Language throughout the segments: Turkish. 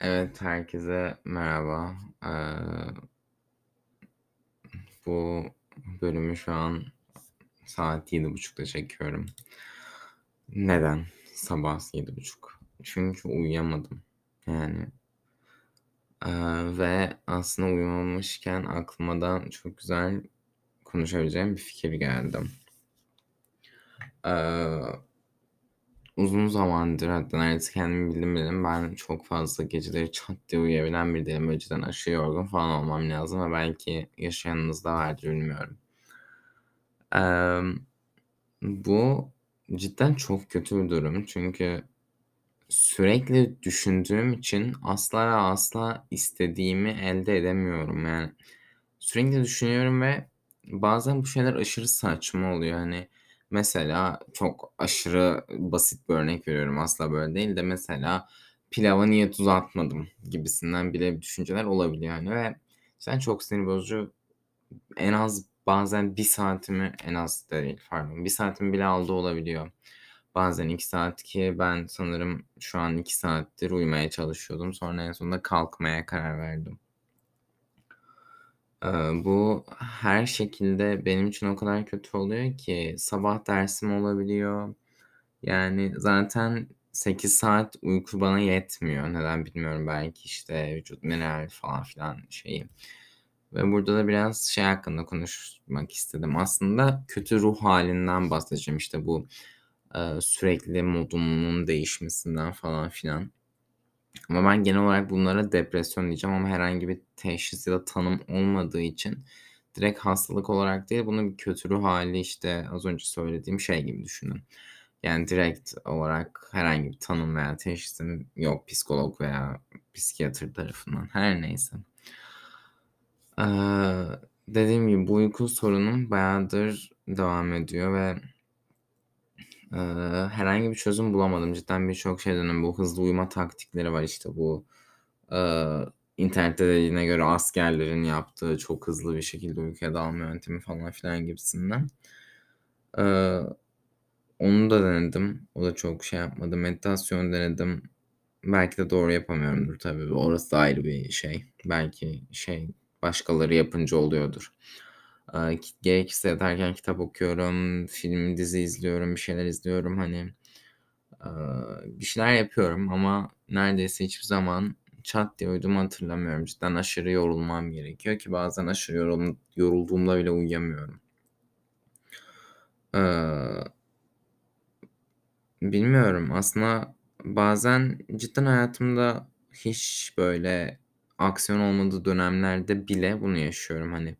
Evet, herkese merhaba. Eee bu bölümü şu an saat 07.30'da çekiyorum. Neden sabah 07.30? Çünkü uyuyamadım. Yani eee, ve aslında uyumamışken aklıma da çok güzel konuşabileceğim bir fikir geldi. Eee, uzun zamandır hatta neredeyse kendimi bildim bileli ben çok fazla geceleri çat diye uyuyabilen biri değilim. Cidden aşırı yorgun falan olmam lazım ve belki yaşayanınız da vardır bilmiyorum. Emm, bu cidden çok kötü bir durum. Çünkü sürekli düşündüğüm için asla ve asla istediğimi elde edemiyorum. Yani sürekli düşünüyorum ve bazen bu şeyler aşırı saçma oluyor. Hani mesela çok aşırı basit bir örnek veriyorum, asla böyle değil de mesela pilava niye tuz atmadım gibisinden bile düşünceler olabiliyor hani ve cidden çok sinir bozucu. En az bazen 1 saatimi en az değil pardon 1 saatimi bile aldığı olabiliyor. Bazen 2 saat ki ben sanırım şu an 2 saattir uyumaya çalışıyordum. Sonra en sonunda kalkmaya karar verdim. Bu her şekilde benim için o kadar kötü oluyor ki sabah dersim olabiliyor. Yani zaten 8 saat uyku bana yetmiyor. Neden bilmiyorum. Belki, işte, vücut mineral falan filan şeyi ve burada da biraz şey hakkında konuşmak istedim. Aslında kötü ruh hâlinden bahsedeceğim. İşte, bu, sürekli modumun değişmesinden falan filan. Ama ben genel olarak bunlara depresyon diyeceğim ama herhangi bir teşhis ya da tanım olmadığı için direkt hastalık olarak değil, bunu bir kötü ruh hâli, işte, az önce söylediğim şey gibi düşünün. Yani direkt olarak herhangi bir tanım veya teşhisim yok psikolog veya psikiyatr tarafından. Her neyse. Eee, dediğim gibi bu uyku sorunum bayağıdır devam ediyor ve eee, herhangi bir çözüm bulamadım. Cidden birçok şey denedim. Bu hızlı uyuma taktikleri var. İşte, bu, eee, internette dediğine göre askerlerin yaptığı çok hızlı bir şekilde uykuya dalma yöntemi falan filan gibisinden. Eee, onu da denedim. O da çok şey yapmadı. Meditasyon denedim. Belki de doğru yapamıyorumdur tabii. Orası da ayrı bir şey. Belki şey başkaları yapınca oluyordur. Gerekirse yatarken kitap okuyorum, film, dizi izliyorum, bir şeyler izliyorum. Hani, bir şeyler yapıyorum ama neredeyse hiçbir zaman çat diye uyuduğumu hatırlamıyorum. Cidden aşırı yorulmam gerekiyor ki bazen aşırı yorul yorulduğumda bile uyuyamıyorum. Bilmiyorum. Aslında bazen cidden hayatımda hiç böyle aksiyon olmadığı dönemlerde bile bunu yaşıyorum. Hani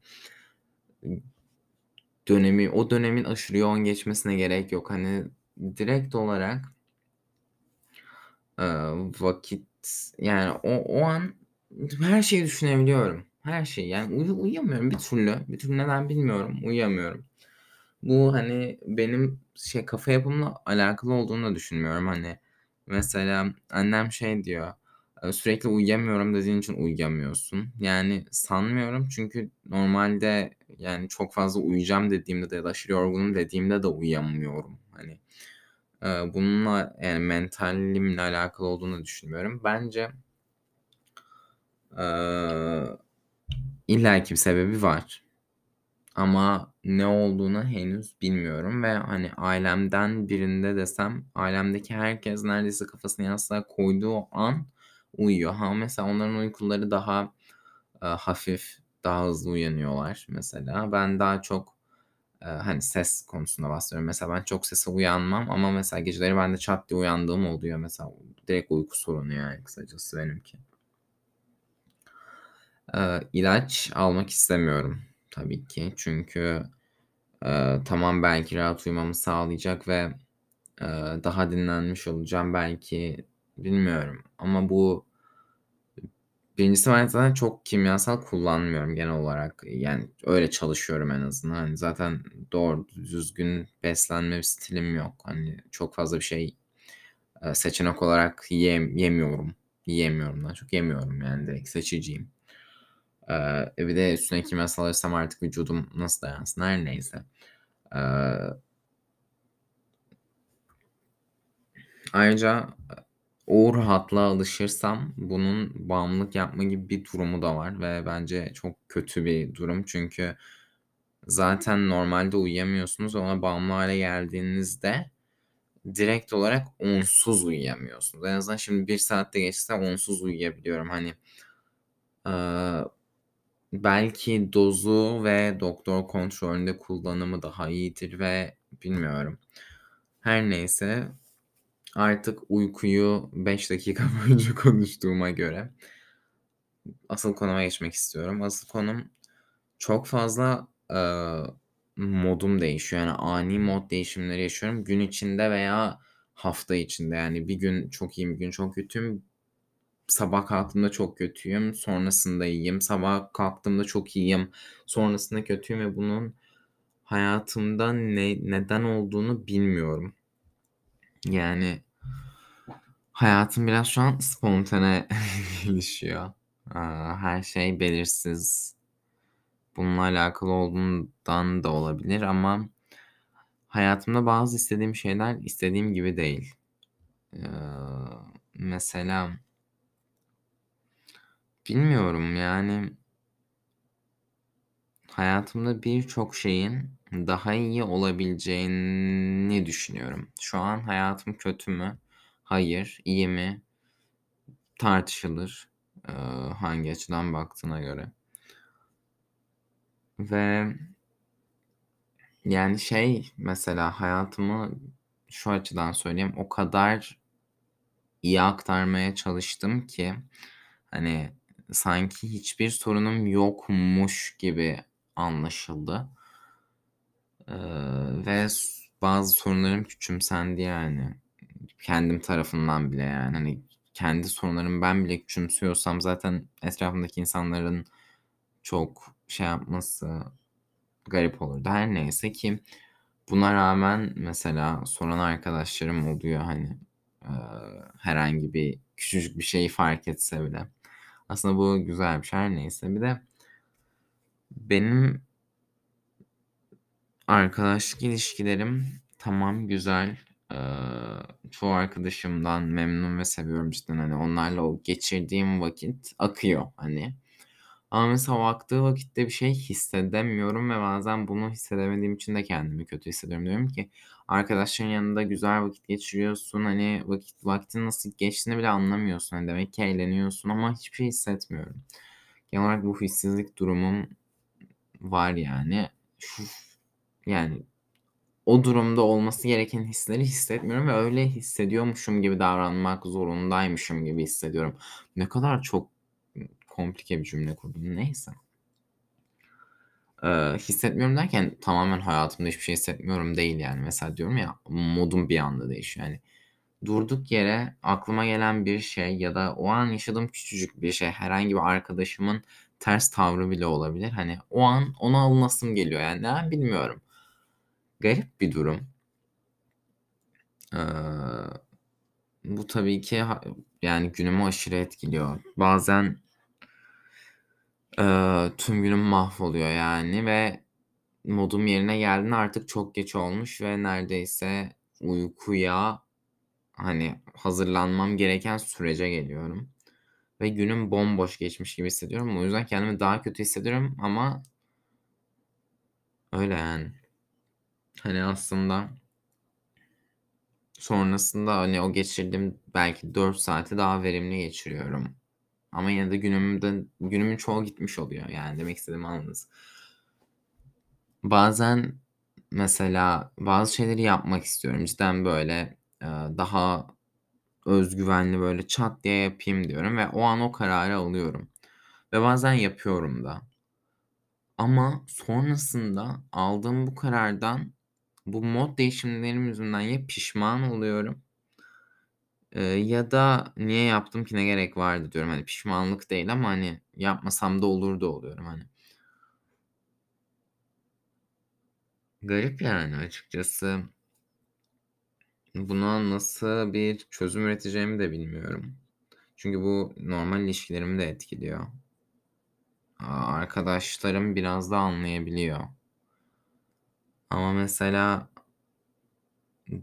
dönemi o dönemin aşırı yoğun geçmesine gerek yok. Hani direkt olarak eee, vakit yani o o an her şeyi düşünebiliyorum. Her şeyi. Yani uyu uyuyamıyorum bir türlü. Bir türlü neden bilmiyorum, uyuyamıyorum. Bu, hani, benim şey kafa yapımla alakalı olduğunu da düşünmüyorum. Hani, mesela annem şey diyor, "Sürekli uyuyamıyorum dediğin için uyuyamıyorsun." Yani sanmıyorum çünkü normalde, yani, çok fazla uyuyacağım dediğimde de ya da aşırı yorgunum dediğimde de uyuyamıyorum. Hani, eee, bununla, yani, mentalimle alakalı olduğunu düşünmüyorum. Bence eee, illaki bir sebebi var. Ama ne olduğunu henüz bilmiyorum ve, hani, ailemden birinde desem ailemdeki herkes neredeyse kafasını yastığa koyduğu an uyuyor. Ha, mesela onların uykuları daha, eee, hafif, daha hızlı uyanıyorlar mesela. Ben daha çok, eee, hani, ses konusunda bahsediyorum. Mesela ben çok sese uyanmam ama mesela geceleri ben de çat diye uyandığım oluyor mesela. Direkt uyku sorunu yani kısacası benimki. Eee, ilaç almak istemiyorum tabii ki. Çünkü, eee, tamam belki rahat uyumamı sağlayacak ve, eee, daha dinlenmiş olacağım belki, bilmiyorum ama bu 1'incisi ben zaten çok kimyasal kullanmıyorum genel olarak. Yani öyle çalışıyorum en azından. Hani, zaten doğru düzgün beslenme stilim yok. Hani, çok fazla bir şey, eee, seçenek olarak yiyem yemiyorum. Yiyemiyorum daha çok, yemiyorum yani direkt seçiciyim. Eee, e, bir de üstüne kimyasal alırsam artık vücudum nasıl dayansın her neyse. Eee Ayrıca, o rahatlığa alışırsam bunun bağımlılık yapma gibi bir durumu da var ve bence çok kötü bir durum. Çünkü zaten normalde uyuyamıyorsunuz. Ona bağımlı hâle geldiğinizde direkt olarak onsuz uyuyamıyorsunuz. En azından şimdi 1 saat de geçse onsuz uyuyabiliyorum. Hani, eee, belki dozu ve doktor kontrolünde kullanımı daha iyidir ve bilmiyorum. Her neyse, artık uykuyu 5 dakika boyunca konuştuğuma göre asıl konuma geçmek istiyorum. Asıl konum çok fazla, eee, modum değişiyor. Yani ani mod değişimleri yaşıyorum gün içinde veya hafta içinde. Yani bir gün çok iyiyim, bir gün çok kötüyüm. Sabah kalktığımda çok kötüyüm, sonrasında iyiyim. Sabah kalktığımda çok iyiyim, sonrasında kötüyüm ve bunun hayatımda ne neden olduğunu bilmiyorum. Yani hayatım biraz şu an spontane gelişiyor. Aaa, her şey belirsiz. Bununla alakalı olduğundan da olabilir ama hayatımda bazı istediğim şeyler istediğim gibi değil. Eee, mesela bilmiyorum, yani hayatımda birçok şeyin daha iyi olabileceğini düşünüyorum. Şu an hayatım kötü mü? Hayır. İyi mi? Tartışılır, hangi açıdan baktığına göre. Ve yani, şey, mesela hayatımı şu açıdan söyleyeyim, o kadar iyi aktarmaya çalıştım ki, hani, sanki hiçbir sorunum yokmuş gibi anlaşıldı. Eee, ve bazı sorunlarım küçümsendi yani. Kendim tarafından bile yani. Hani, kendi sorunlarımı ben bile küçümsüyorsam zaten etrafımdaki insanların çok şey yapması garip olurdu. Her neyse ki buna rağmen mesela soran arkadaşlarım oluyor, hani, eee, herhangi bir küçücük bir şeyi fark etse bile. Aslında bu güzel bir şey. Her neyse. Bir de benim arkadaşlık ilişkilerim tamam, güzel. Eee, çoğu arkadaşımdan memnun ve seviyorum cidden. Hani, onlarla o geçirdiğim vakit akıyor, hani. Ama mesela o vakitte bir şey hissedemiyorum ve bazen bunu hissedemediğim için de kendimi kötü hissediyorum. Diyorum ki arkadaşların yanında güzel vakit geçiriyorsun, hani, vakit vaktin nasıl geçtiğini bile anlamıyorsun. Hani, demek ki eğleniyorsun ama hiçbir şey hissetmiyorum. Genel olarak bu hissizlik durumum var yani. Şu yani o durumda olması gereken hisleri hissetmiyorum ve öyle hissediyormuşum gibi davranmak zorundaymışım gibi hissediyorum. Ne kadar çok, komplike bir cümle kurdum. Neyse. Eee, hissetmiyorum derken tamamen hayatımda hiçbir şey hissetmiyorum değil yani. Mesela diyorum ya, modum bir anda değişiyor. Yani durduk yere aklıma gelen bir şey ya da o an yaşadığım küçücük bir şey, herhangi bir arkadaşımın ters tavrı bile olabilir. Hani, o an ona alınasım geliyor. Yani neden bilmiyorum. Garip bir durum. Eee, bu tabii ki yani günümü aşırı etkiliyor. Bazen eee, tüm günüm mahvoluyor yani ve modum yerine geldiğinde artık çok geç olmuş ve neredeyse uykuya, hani, hazırlanmam gereken sürece geliyorum ve günüm bomboş geçmiş gibi hissediyorum. O yüzden kendimi daha kötü hissediyorum ama öyle yani. Hani, aslında sonrasında, hani, o geçirdiğim belki 4 saati daha verimli geçiriyorum ama yine de günümde günümün çoğu gitmiş oluyor. Yani demek istediğimi anladınız. Bazen mesela bazı şeyleri yapmak istiyorum. Cidden böyle, eee, daha öz güvenli, böyle çat diye yapayım diyorum ve o an o kararı alıyorum ve bazen yapıyorum da. Ama sonrasında aldığım bu karardan, bu mod değişimlerim yüzünden ya pişman oluyorum eee, ya da "Niye yaptım ki, ne gerek vardı?" diyorum. Hani, pişmanlık değil ama, hani, yapmasam da olurdu oluyorum, hani. Garip yani açıkçası. Buna nasıl bir çözüm üreteceğimi de bilmiyorum. Çünkü bu normal ilişkilerimi de etkiliyor. Arkadaşlarım biraz da anlayabiliyor. Ama mesela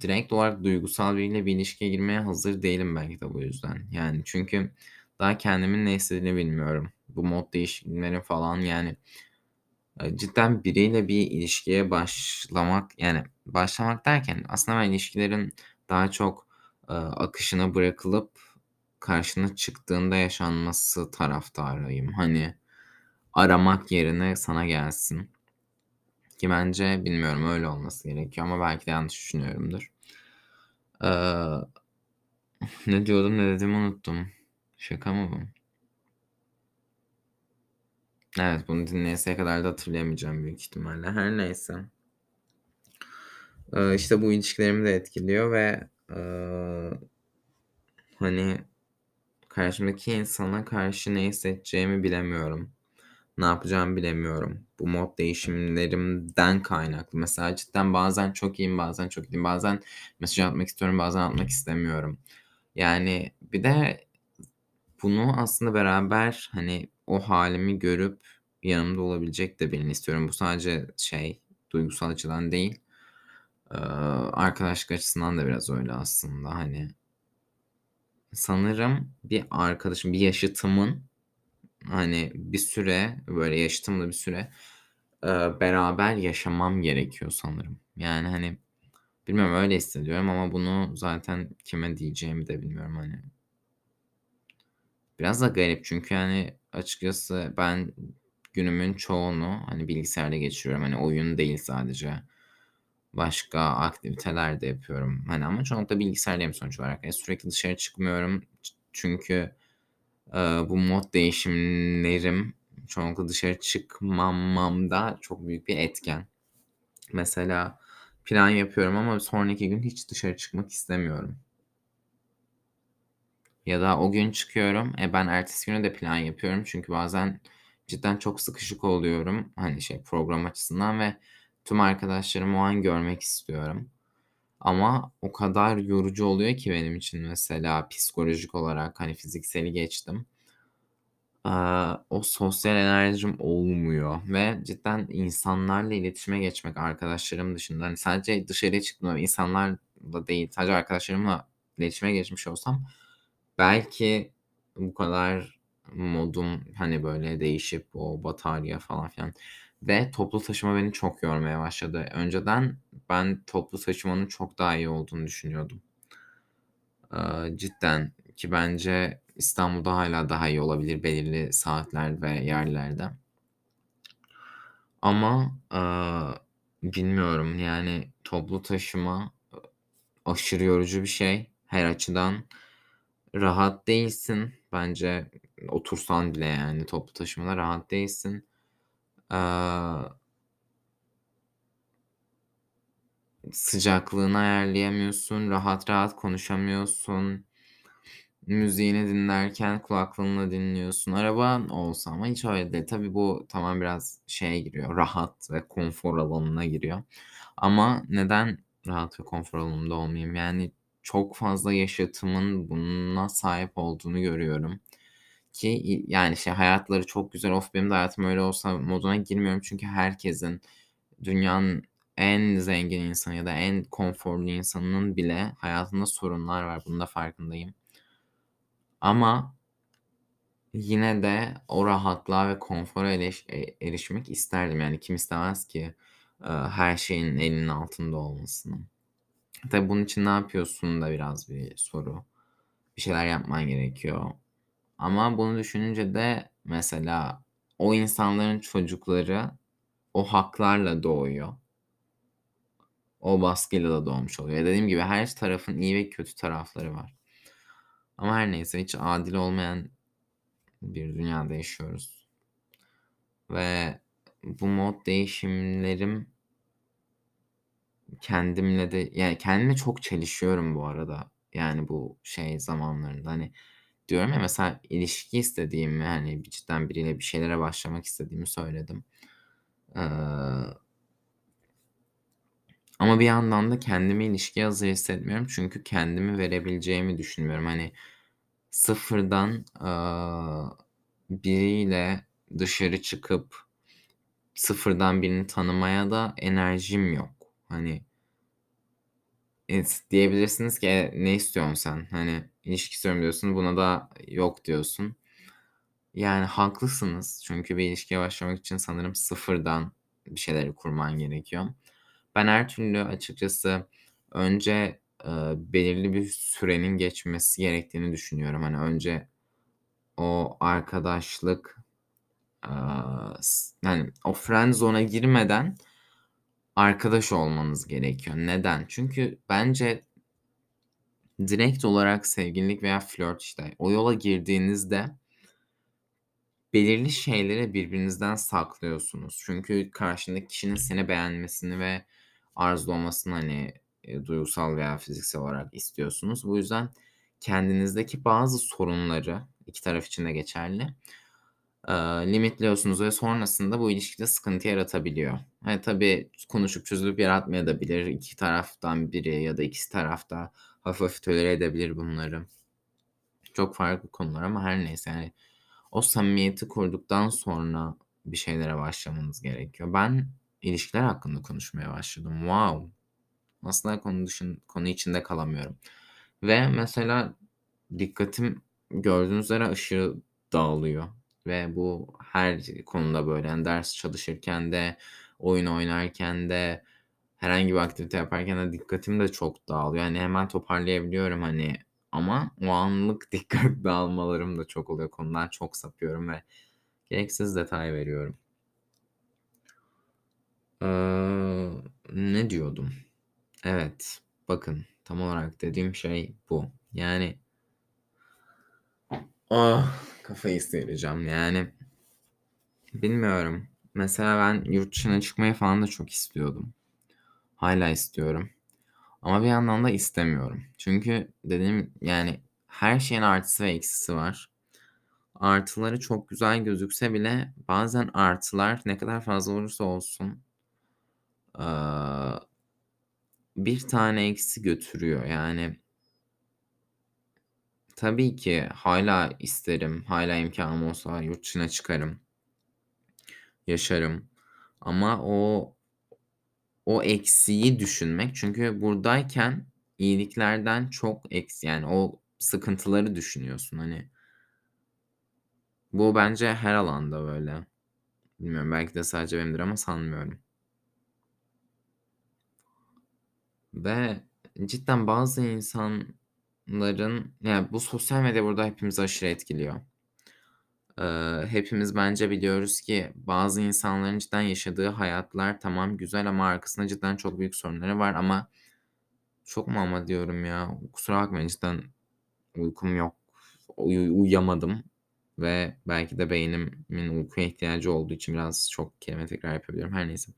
direkt olarak duygusal biriyle bir ilişkiye girmeye hazır değilim belki de bu yüzden. Yani çünkü daha kendimin ne istediğini bilmiyorum. Bu mod değişimleri falan yani cidden biriyle bir ilişkiye başlamak yani başlamak derken aslında ben ilişkilerin daha çok akışına bırakılıp karşına çıktığında yaşanması taraftarıyım. Hani aramak yerine sana gelsin. Ki bence bilmiyorum öyle olması gerekiyor ama belki de yanlış düşünüyorumdur. Ee, ne diyordum ne dediğimi unuttum. Şaka mı bu? Evet bunu dinleyeseye kadar da hatırlayamayacağım büyük ihtimalle. Her neyse. Ee, işte bu ilişkilerimi de etkiliyor ve e, hani karşımdaki insana karşı ne hissedeceğimi bilemiyorum. Ne yapacağımı bilemiyorum. Bu mod değişimlerimden kaynaklı. Mesela cidden bazen çok iyiyim, bazen çok iyiyim. Bazen mesaj atmak istiyorum, bazen atmak istemiyorum. Yani bir de bunu aslında beraber hani o halimi görüp yanımda olabilecek de birini istiyorum. Bu sadece şey duygusal açıdan değil. Ee, arkadaşlık açısından da biraz öyle aslında hani. Sanırım bir arkadaşım, bir yaşıtımın hani bir süre böyle yaşıtımla bir süre e, beraber yaşamam gerekiyor sanırım. Yani hani bilmiyorum öyle hissediyorum ama bunu zaten kime diyeceğimi de bilmiyorum hani. Biraz da garip çünkü yani açıkçası ben günümün çoğunu hani bilgisayarda geçiriyorum. Hani oyun değil sadece. Başka aktiviteler de yapıyorum. Hani ama çoğunlukla bilgisayardayım sonuç olarak. Yani sürekli dışarı çıkmıyorum. Çünkü e, bu mod değişimlerim çoğunlukla dışarı çıkmamamda çok büyük bir etken. Mesela plan yapıyorum ama sonraki gün hiç dışarı çıkmak istemiyorum. Ya da o gün çıkıyorum. E ben ertesi güne de plan yapıyorum. Çünkü bazen cidden çok sıkışık oluyorum. Hani şey program açısından ve tüm arkadaşlarımı o an görmek istiyorum. Ama o kadar yorucu oluyor ki benim için mesela psikolojik olarak hani fizikseli geçtim. O sosyal enerjim olmuyor ve cidden insanlarla iletişime geçmek arkadaşlarım dışında hani sadece dışarıya çıktığımda insanlarla değil sadece arkadaşlarımla iletişime geçmiş olsam belki bu kadar modum hani böyle değişip o batarya falan filan ve toplu taşıma beni çok yormaya başladı. Önceden ben toplu taşımanın çok daha iyi olduğunu düşünüyordum. Ee, cidden ki bence İstanbul'da hala daha iyi olabilir belirli saatler ve yerlerde. Ama e, bilmiyorum yani toplu taşıma aşırı yorucu bir şey her açıdan rahat değilsin. Bence otursan bile yani toplu taşımada rahat değilsin. Ee, sıcaklığını ayarlayamıyorsun. Rahat rahat konuşamıyorsun. Müziğini dinlerken kulaklığınla dinliyorsun. Araban olsa ama hiç öyle değil. Tabii bu tamam biraz şeye giriyor. Rahat ve konfor alanına giriyor. Ama neden rahat ve konfor alanında olmayayım? Yani çok fazla yaşatımın buna sahip olduğunu görüyorum. Ki yani şey hayatları çok güzel of benim de hayatım öyle olsa moduna girmiyorum. Çünkü herkesin dünyanın en zengin insanı ya da en konforlu insanının bile hayatında sorunlar var. Bunun da farkındayım. Ama yine de o rahatlığa ve konfora eriş, e, erişmek isterdim. Yani kim istemez ki her şeyin elinin altında olmasını. Tabii bunun için ne yapıyorsun da biraz bir soru. Bir şeyler yapman gerekiyor. Ama bunu düşününce de mesela o insanların çocukları o haklarla doğuyor. O baskıyla da doğmuş oluyor. Dediğim gibi her tarafın iyi ve kötü tarafları var. Ama her neyse hiç adil olmayan bir dünyada yaşıyoruz. Ve bu mod değişimlerim kendimle de yani kendimle çok çelişiyorum bu arada. Yani bu şey zamanlarında hani diyorum ya mesela ilişki istediğimi hani cidden biriyle bir şeylere başlamak istediğimi söyledim. Ee, ama bir yandan da kendimi ilişkiye hazır hissetmiyorum. Çünkü kendimi verebileceğimi düşünmüyorum. Hani sıfırdan ee, biriyle dışarı çıkıp sıfırdan birini tanımaya da enerjim yok. Hani diyebilirsiniz ki, eee, "Ne istiyorsun sen?" Hani, "İlişki istiyorum." diyorsun, buna da "Yok." diyorsun. Yani haklısınız çünkü bir ilişkiye başlamak için sanırım sıfırdan bir şeyleri kurman gerekiyor. Ben her türlü açıkçası önce, eee, belirli bir sürenin geçmesi gerektiğini düşünüyorum. Hani, önce o arkadaşlık, aaa, s yani o friend zone'a girmeden arkadaş olmanız gerekiyor. Neden? Çünkü bence direkt olarak sevgililik veya flört, işte, o yola girdiğinizde belirli şeyleri birbirinizden saklıyorsunuz. Çünkü karşındaki kişinin seni beğenmesini ve arzulamasını, hani, eee, duygusal veya fiziksel olarak istiyorsunuz. Bu yüzden kendinizdeki bazı sorunları, 2 taraf için de geçerli, eee, limitliyorsunuz ve sonrasında bu ilişkide sıkıntı yaratabiliyor. Hani, tabii konuşup çözülüp yaratmayabilir. 2 taraftan biri ya da ikisi taraf da hafif hafif tolere edebilir bunları. Çok farklı konular ama her neyse, yani, o samimiyeti kurduktan sonra bir şeylere başlamanız gerekiyor. Ben ilişkiler hakkında konuşmaya başladım. Wow! Asla konu dışın konu içinde kalamıyorum ve mesela dikkatim gördüğünüz üzere aşırı dağılıyor ve bu her konuda böyle. Yani ders çalışırken de, oyun oynarken de, herhangi bir aktivite yaparken de dikkatim de çok dağılıyor. Hani, hemen toparlayabiliyorum, hani, ama o anlık dikkat dağılmalarım da çok oluyor. Konudan çok sapıyorum ve gereksiz detay veriyorum. Eee, ne diyordum? Evet, bakın tam olarak dediğim şey bu. Yani Ah! Kafayı sıyıracağım, yani bilmiyorum. Mesela ben yurt dışına çıkmayı falan da çok istiyordum. Hâlâ istiyorum ama bir yandan da istemiyorum. Çünkü dediğim, yani, her şeyin artısı ve eksisi var. Artıları çok güzel gözükse bile bazen artılar ne kadar fazla olursa olsun bir tane eksi götürüyor. Yani Tabii ki hâlâ isterim. Hâlâ imkânım olsa yurt dışına çıkarım. Yaşarım ama o o eksiği düşünmek çünkü buradayken iyiliklerden çok eksi yani o sıkıntıları düşünüyorsun, hani. Bu bence her alanda böyle. Bilmiyorum, belki de sadece benimdir ama sanmıyorum. Ve cidden bazı insanların yani bu sosyal medya burada hepimizi aşırı etkiliyor. Eee, hepimiz bence biliyoruz ki bazı insanların cidden yaşadığı hayatlar tamam güzel ama arkasında cidden çok büyük sorunları var ama çok mu ama diyorum ya? Kusura bakmayın cidden uykum yok. Uyu uyuyamadım ve belki de beynimin uykuya ihtiyacı olduğu için biraz çok kelime tekrar yapabiliyorum. Her neyse.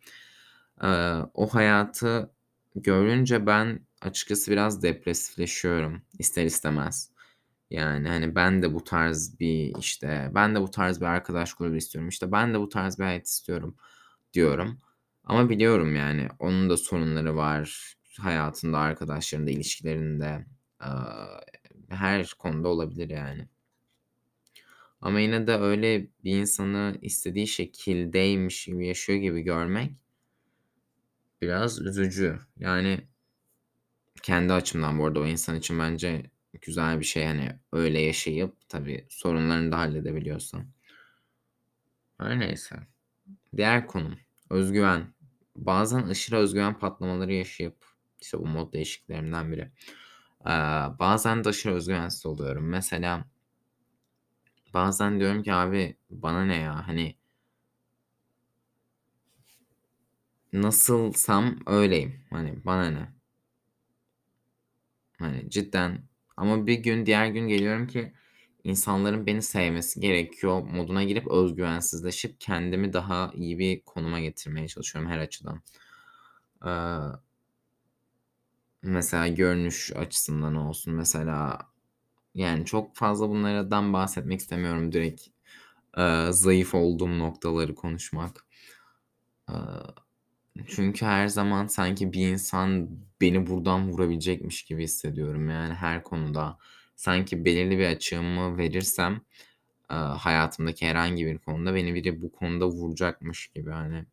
Eee, o hayatı görünce ben açıkçası biraz depresifleşiyorum ister istemez. Yani, hani, ben de bu tarz bir, işte, ben de bu tarz bir arkadaş grubu istiyorum, işte, ben de bu tarz bir hayat istiyorum diyorum ama biliyorum, yani, onun da sorunları var hayatında, arkadaşlarında, ilişkilerinde, her konuda olabilir, yani. Ama yine de öyle bir insanı istediği şekildeymiş gibi yaşıyor gibi görmek biraz üzücü. Yani kendi açımdan bu arada o insan için bence güzel bir şey, hani, öyle yaşayıp tabii sorunlarını da halledebiliyorsa. Her neyse. Diğer konum öz güven. Bazen aşırı öz güven patlamaları yaşayıp, işte, bu mod değişikliklerimden biri. Aaa, bazen de aşırı öz güvensiz oluyorum. Mesela bazen diyorum ki abi bana ne ya, hani nasılsam öyleyim. Hani, bana ne? Hani, cidden ama bir gün diğer gün geliyorum ki insanların beni sevmesi gerekiyor moduna girip öz güvensizleşip kendimi daha iyi bir konuma getirmeye çalışıyorum her açıdan. Aaa mesela görünüş açısından olsun, mesela, yani, çok fazla bunlardan bahsetmek istemiyorum direkt, eee, zayıf olduğum noktaları konuşmak. Aaa, çünkü her zaman sanki bir insan beni buradan vurabilecekmiş gibi hissediyorum, yani, her konuda. Sanki belirli bir açığımı verirsem, aaa, hayatımdaki herhangi bir konuda beni biri bu konuda vuracakmış gibi, hani,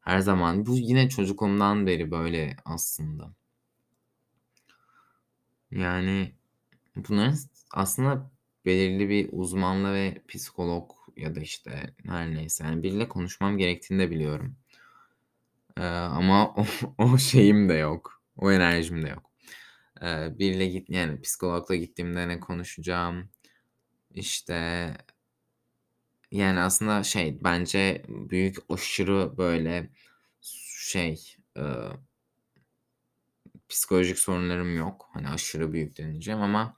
her zaman. Bu yine çocukluğumdan beri böyle aslında. Yani, bunların aslında belirli bir uzmanla ve psikolog ya da, işte, her neyse, yani, biriyle konuşmam gerektiğini de biliyorum. Eee, ama o o şeyim de yok, o enerjim de yok. Eee, biriyle git yani, psikologla gittiğimde ne konuşacağım, işte yani, aslında şey, bence büyük, aşırı, böyle, şey, eee psikolojik sorunlarım yok. Hani, aşırı büyük demeyeceğim ama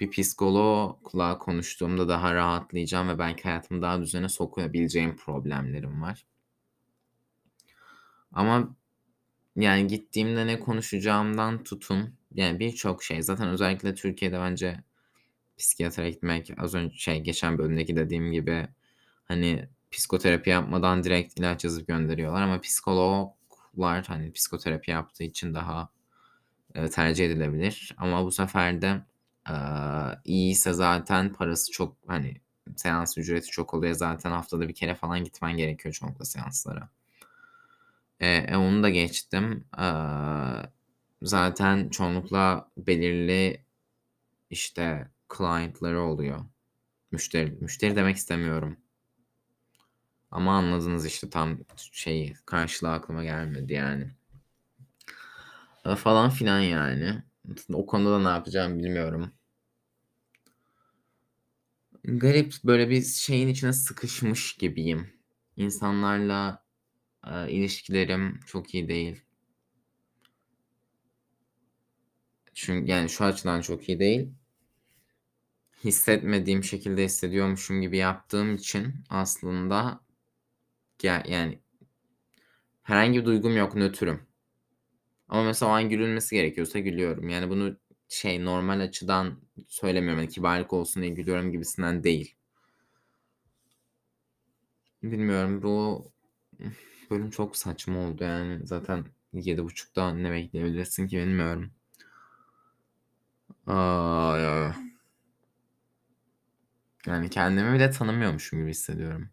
bir psikologla konuştuğumda daha rahatlayacağım ve belki hayatımı daha düzene sokabileceğim problemlerim var. Ama, yani, gittiğimde ne konuşacağımdan tutun, yani, birçok şey zaten özellikle Türkiye'de bence psikiyatra gitmek az önce şey, geçen bölümdeki dediğim gibi, hani, psikoterapi yapmadan direkt ilaç yazıp gönderiyorlar ama psikologlar, hani, psikoterapi yaptığı için daha, eee, tercih edilebilir ama bu sefer de, aaa, iyiyse zaten parası çok, hani, seans ücreti çok oluyor. Zaten haftada 1 kere falan gitmen gerekiyor çoğunlukla seanslara. Eee, e, onu da geçtim. Aaa, zaten çoğunlukla belirli, işte, client'ları oluyor. Müşteri müşteri demek istemiyorum. Ama anladınız, işte, tam şeyi, karşılığı aklıma gelmedi, yani. Eee, falan filan, yani. O konuda da ne yapacağımı bilmiyorum. Garip, böyle, bir şeyin içine sıkışmış gibiyim. İnsanlarla, eee, ilişkilerim çok iyi değil. Çün yani, şu açıdan çok iyi değil. Hissetmediğim şekilde hissediyormuşum gibi yaptığım için aslında ya yani herhangi bir duygum yok, nötrüm. Ama mesela o an gülünmesi gerekiyorsa gülüyorum. Yani, bunu şey, normal açıdan söylemiyorum, hani, kibarlık olsun diye gülüyorum gibisinden değil. Bilmiyorum, bu bölüm çok saçma oldu, yani. Zaten 7.30'da ne bekleyebilirsin ki bilmiyorum. Ay, ay. Yani, kendimi bile tanımıyormuşum gibi hissediyorum.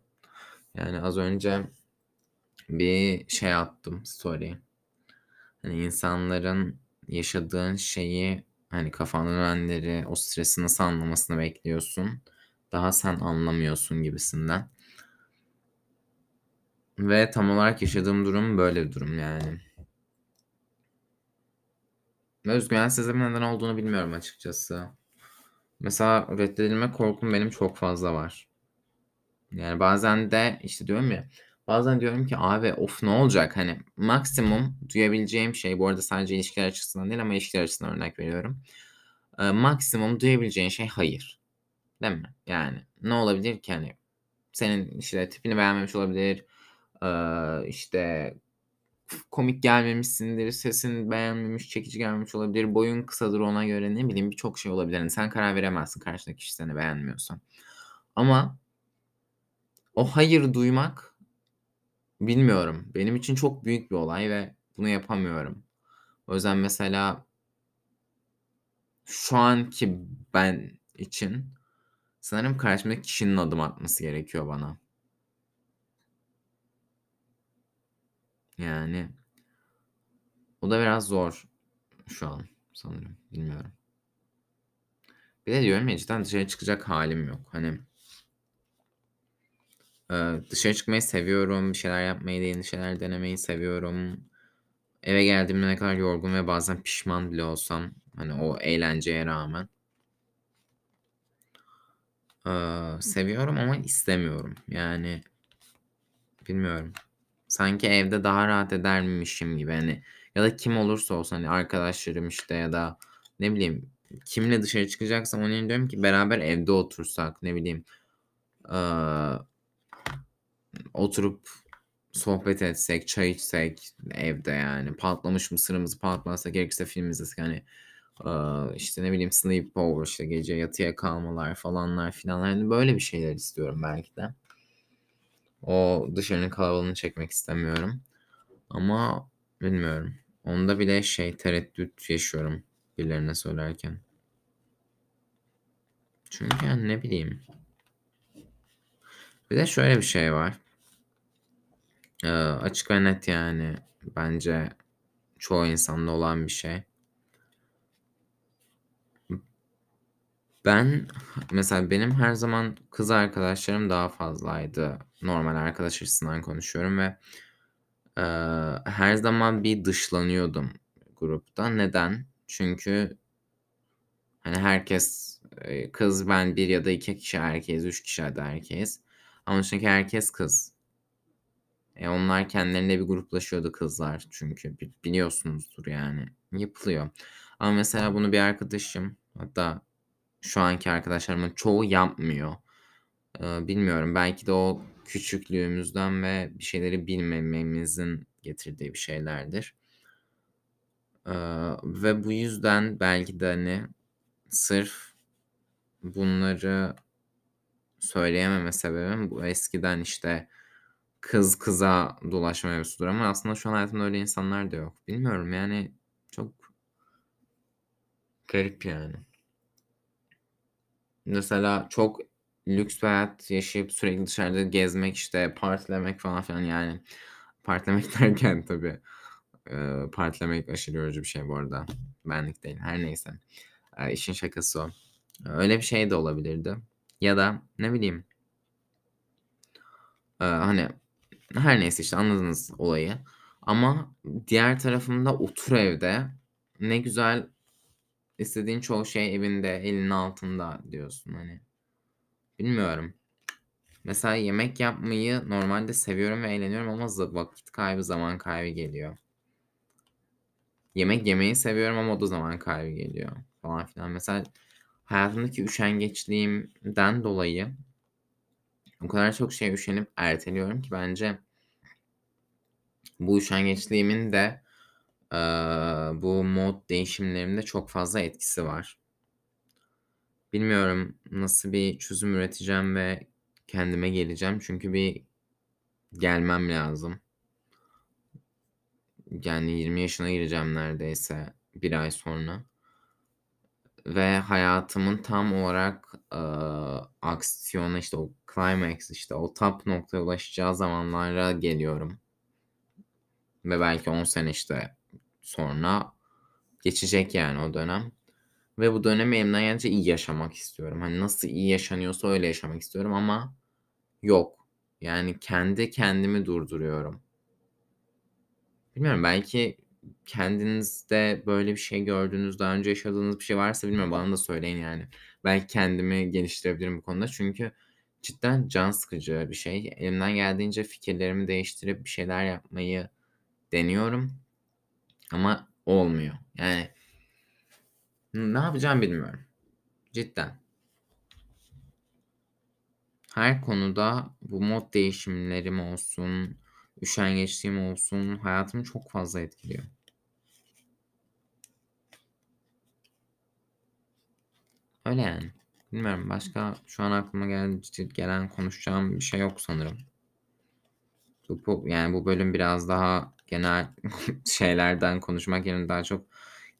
Yani, az önce bir şey attım, story. Hani, insanların yaşadığın şeyi, hani, kafanda dönenleri, o stresi nasıl anlamasını bekliyorsun, daha sen anlamıyorsun gibisinden. Ve tam olarak yaşadığım durum böyle bir durum, yani. Ve öz güvensizliğimin neden olduğunu bilmiyorum açıkçası. Mesela reddedilme korkum benim çok fazla var. Yani, bazen de, işte, diyorum ya, bazen diyorum ki abi of ne olacak? Hani, maksimum duyabileceğim şey, bu arada sadece ilişkiler açısından değil ama ilişkiler açısından örnek veriyorum. Eee, maksimum duyabileceğin şey hayır. Değil mi? Yani, ne olabilir ki, hani? Senin, işte, tipini beğenmemiş olabilir, eee, işte, komik gelmemişsindir, sesin beğenmemiş, çekici gelmemiş olabilir, boyun kısadır ona göre, ne bileyim, birçok şey olabilir. Hani, sen karar veremezsin karşındaki kişi seni beğenmiyorsa. Ama o hayır duymak, bilmiyorum, benim için çok büyük bir olay ve bunu yapamıyorum. O yüzden mesela şu anki ben için sanırım karşımdaki kişinin adım atması gerekiyor bana. Yani o da biraz zor şu an sanırım, bilmiyorum. Bir de diyorum ya cidden dışarı çıkacak hâlim yok. Hani Eee, dışarı çıkmayı seviyorum, bir şeyler yapmayı, yeni şeyler denemeyi seviyorum. Eve geldiğimde ne kadar yorgun ve bazen pişman bile olsam, hani, o eğlenceye rağmen eee, seviyorum ama istemiyorum. Yani bilmiyorum. Sanki evde daha rahat edermişim gibi, hani, ya da kim olursa olsun, hani, arkadaşlarım, işte, ya da ne bileyim, kimle dışarı çıkacaksam onun yerine diyorum ki beraber evde otursak, ne bileyim, eee oturup sohbet etsek, çay içsek evde, yani, patlamış mısırımızı patlatsak, gerekirse film izlesek, hani, eee, işte, ne bileyim, sleepover, işte, gece yatıya kalmalar falanlar filanlar, hani, böyle bir şeyler istiyorum belki de. O dışarının kalabalığını çekmek istemiyorum ama bilmiyorum. Onda bile şey, tereddüt yaşıyorum birilerine söylerken. Çünkü, yani, ne bileyim. Bir de şöyle bir şey var. Eee, açık ve net, yani, bence çoğu insanda olan bir şey. Ben mesela benim her zaman kız arkadaşlarım daha fazlaydı. Normal arkadaş açısından konuşuyorum ve, eee, her zaman bir dışlanıyordum grupta. Neden? Çünkü hani herkes, kız, ben 1 ya da 2 kişi erkeğiz, 3 kişi hadi erkeğiz ama dışındaki herkes kız. E, onlar kendilerinde bir gruplaşıyordu kızlar çünkü bi biliyorsunuzdur yani yapılıyor. Ama mesela bunu bir arkadaşım hatta şu anki arkadaşlarımın çoğu yapmıyor. Bilmiyorum belki de o küçüklüğümüzden ve bir şeyleri bilmememizin getirdiği bir şeylerdir. Ve bu yüzden belki de, hani, sırf bunları söyleyememe sebebim bu eskiden, işte, kız kıza dolaşma mevzusudur ama aslında şu an hayatımda öyle insanlar da yok. Bilmiyorum yani çok garip yani. Mesela çok lüks bir hayat yaşayıp sürekli dışarıda gezmek, işte, partilemek falan filan yani partilemek derken tabii, eee, partilemek aşırı yorucu bir şey bu arada. Benlik değil. Her neyse. İşin şakası o. Öyle bir şey de olabilirdi ya da ne bileyim hani, her neyse, işte, anladınız olayı ama diğer tarafında otur evde, ne güzel istediğin çoğu şey evinde, elinin altında diyorsun, hani. Bilmiyorum. Mesela yemek yapmayı normalde seviyorum ve eğleniyorum ama vakit kaybı, zaman kaybı geliyor. Yemek yemeyi seviyorum ama o da zaman kaybı geliyor falan filan. Mesela hayatımdaki üşengeçliğimden dolayı o kadar çok şeye üşenip erteliyorum ki bence bu üşengeçliğimin de, bu mod değişimlerimde çok fazla etkisi var. Bilmiyorum nasıl bir çözüm üreteceğim ve kendime geleceğim çünkü bir gelmem lazım. Yani 20 yaşına gireceğim neredeyse 1 ay sonra. Ve hayatımın tam olarak, eee, aksiyona, işte, o climax, işte, o tap noktaya ulaşacağı zamanlara geliyorum. Ve belki 10 sene, işte, sonra geçecek yani o dönem ve bu dönemi elimden geldiğince iyi yaşamak istiyorum. Hani, nasıl iyi yaşanıyorsa öyle yaşamak istiyorum ama yok. Yani kendi kendimi durduruyorum. Bilmiyorum belki kendinizde böyle bir şey gördüğünüz, daha önce yaşadığınız bir şey varsa bilmiyorum bana da söyleyin yani. Belki kendimi geliştirebilirim bu konuda çünkü cidden can sıkıcı bir şey. Elimden geldiğince fikirlerimi değiştirip bir şeyler yapmayı deniyorum ama olmuyor. Yani ne yapacağımı bilmiyorum. Cidden. Her konuda bu mod değişimlerim olsun, üşengeçliğim olsun hayatımı çok fazla etkiliyor. Öyle yani. Bilmiyorum başka şu an aklıma gel gelen konuşacağım bir şey yok sanırım. Bu yani bu bölüm biraz daha genel şeylerden konuşmak yerine daha çok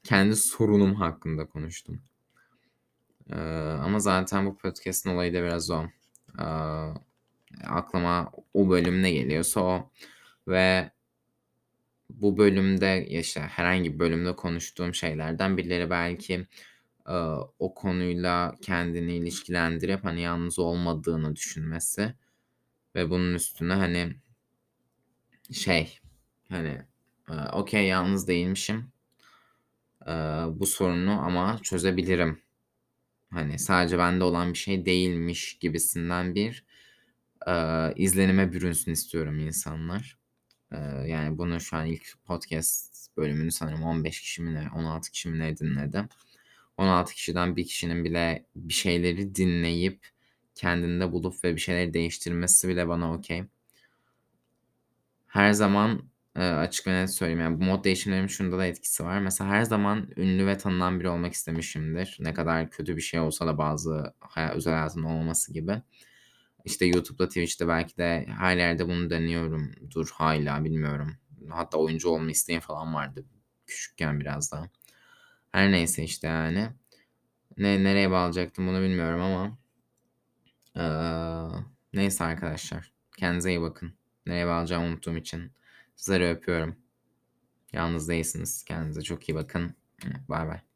kendi sorunum hakkında konuştum. Eee, ama zaten bu podcast'in olayı da biraz o. Aaa, aklıma o bölüm ne geliyorsa o ve bu bölümde, işte, herhangi bir bölümde konuştuğum şeylerden birileri belki, eee, o konuyla kendini ilişkilendirip, hani, yalnız olmadığını düşünmesi ve bunun üstüne, hani şey, hani, eee, okay, yalnız değilmişim. Eee, bu sorunu ama çözebilirim. Hani, sadece bende olan bir şey değilmiş gibisinden bir, eee, izlenime bürünsün istiyorum insanlar. Eee, yani bunu şu an ilk podcast bölümünü sanırım 15 kişi ne, 16 kişi mi ne dinledi. 16 kişiden 1 kişinin bile bir şeyleri dinleyip kendinde bulup ve bir şeyleri değiştirmesi bile bana okay. Her zaman, eee, açık ve net söyleyeyim, yani bu mod değişimlerimin şunda da etkisi var. Mesela her zaman ünlü ve tanınan biri olmak istemişimdir. Ne kadar kötü bir şey olsa da bazı haya özel hayatımda olmaması gibi. İşte, YouTube'da, Twitch'te belki de her yerde bunu deniyorumdur hâlâ bilmiyorum. Hatta oyuncu olma isteğim falan vardı küçükken biraz daha. Her neyse, işte, yani. Ne nereye bağlayacaktım bunu bilmiyorum ama eee, neyse arkadaşlar. Kendinize iyi bakın. Nereye bağlayacağımı unuttuğum için sizleri öpüyorum. Yalnız değilsiniz. Kendinize çok iyi bakın. Baybay.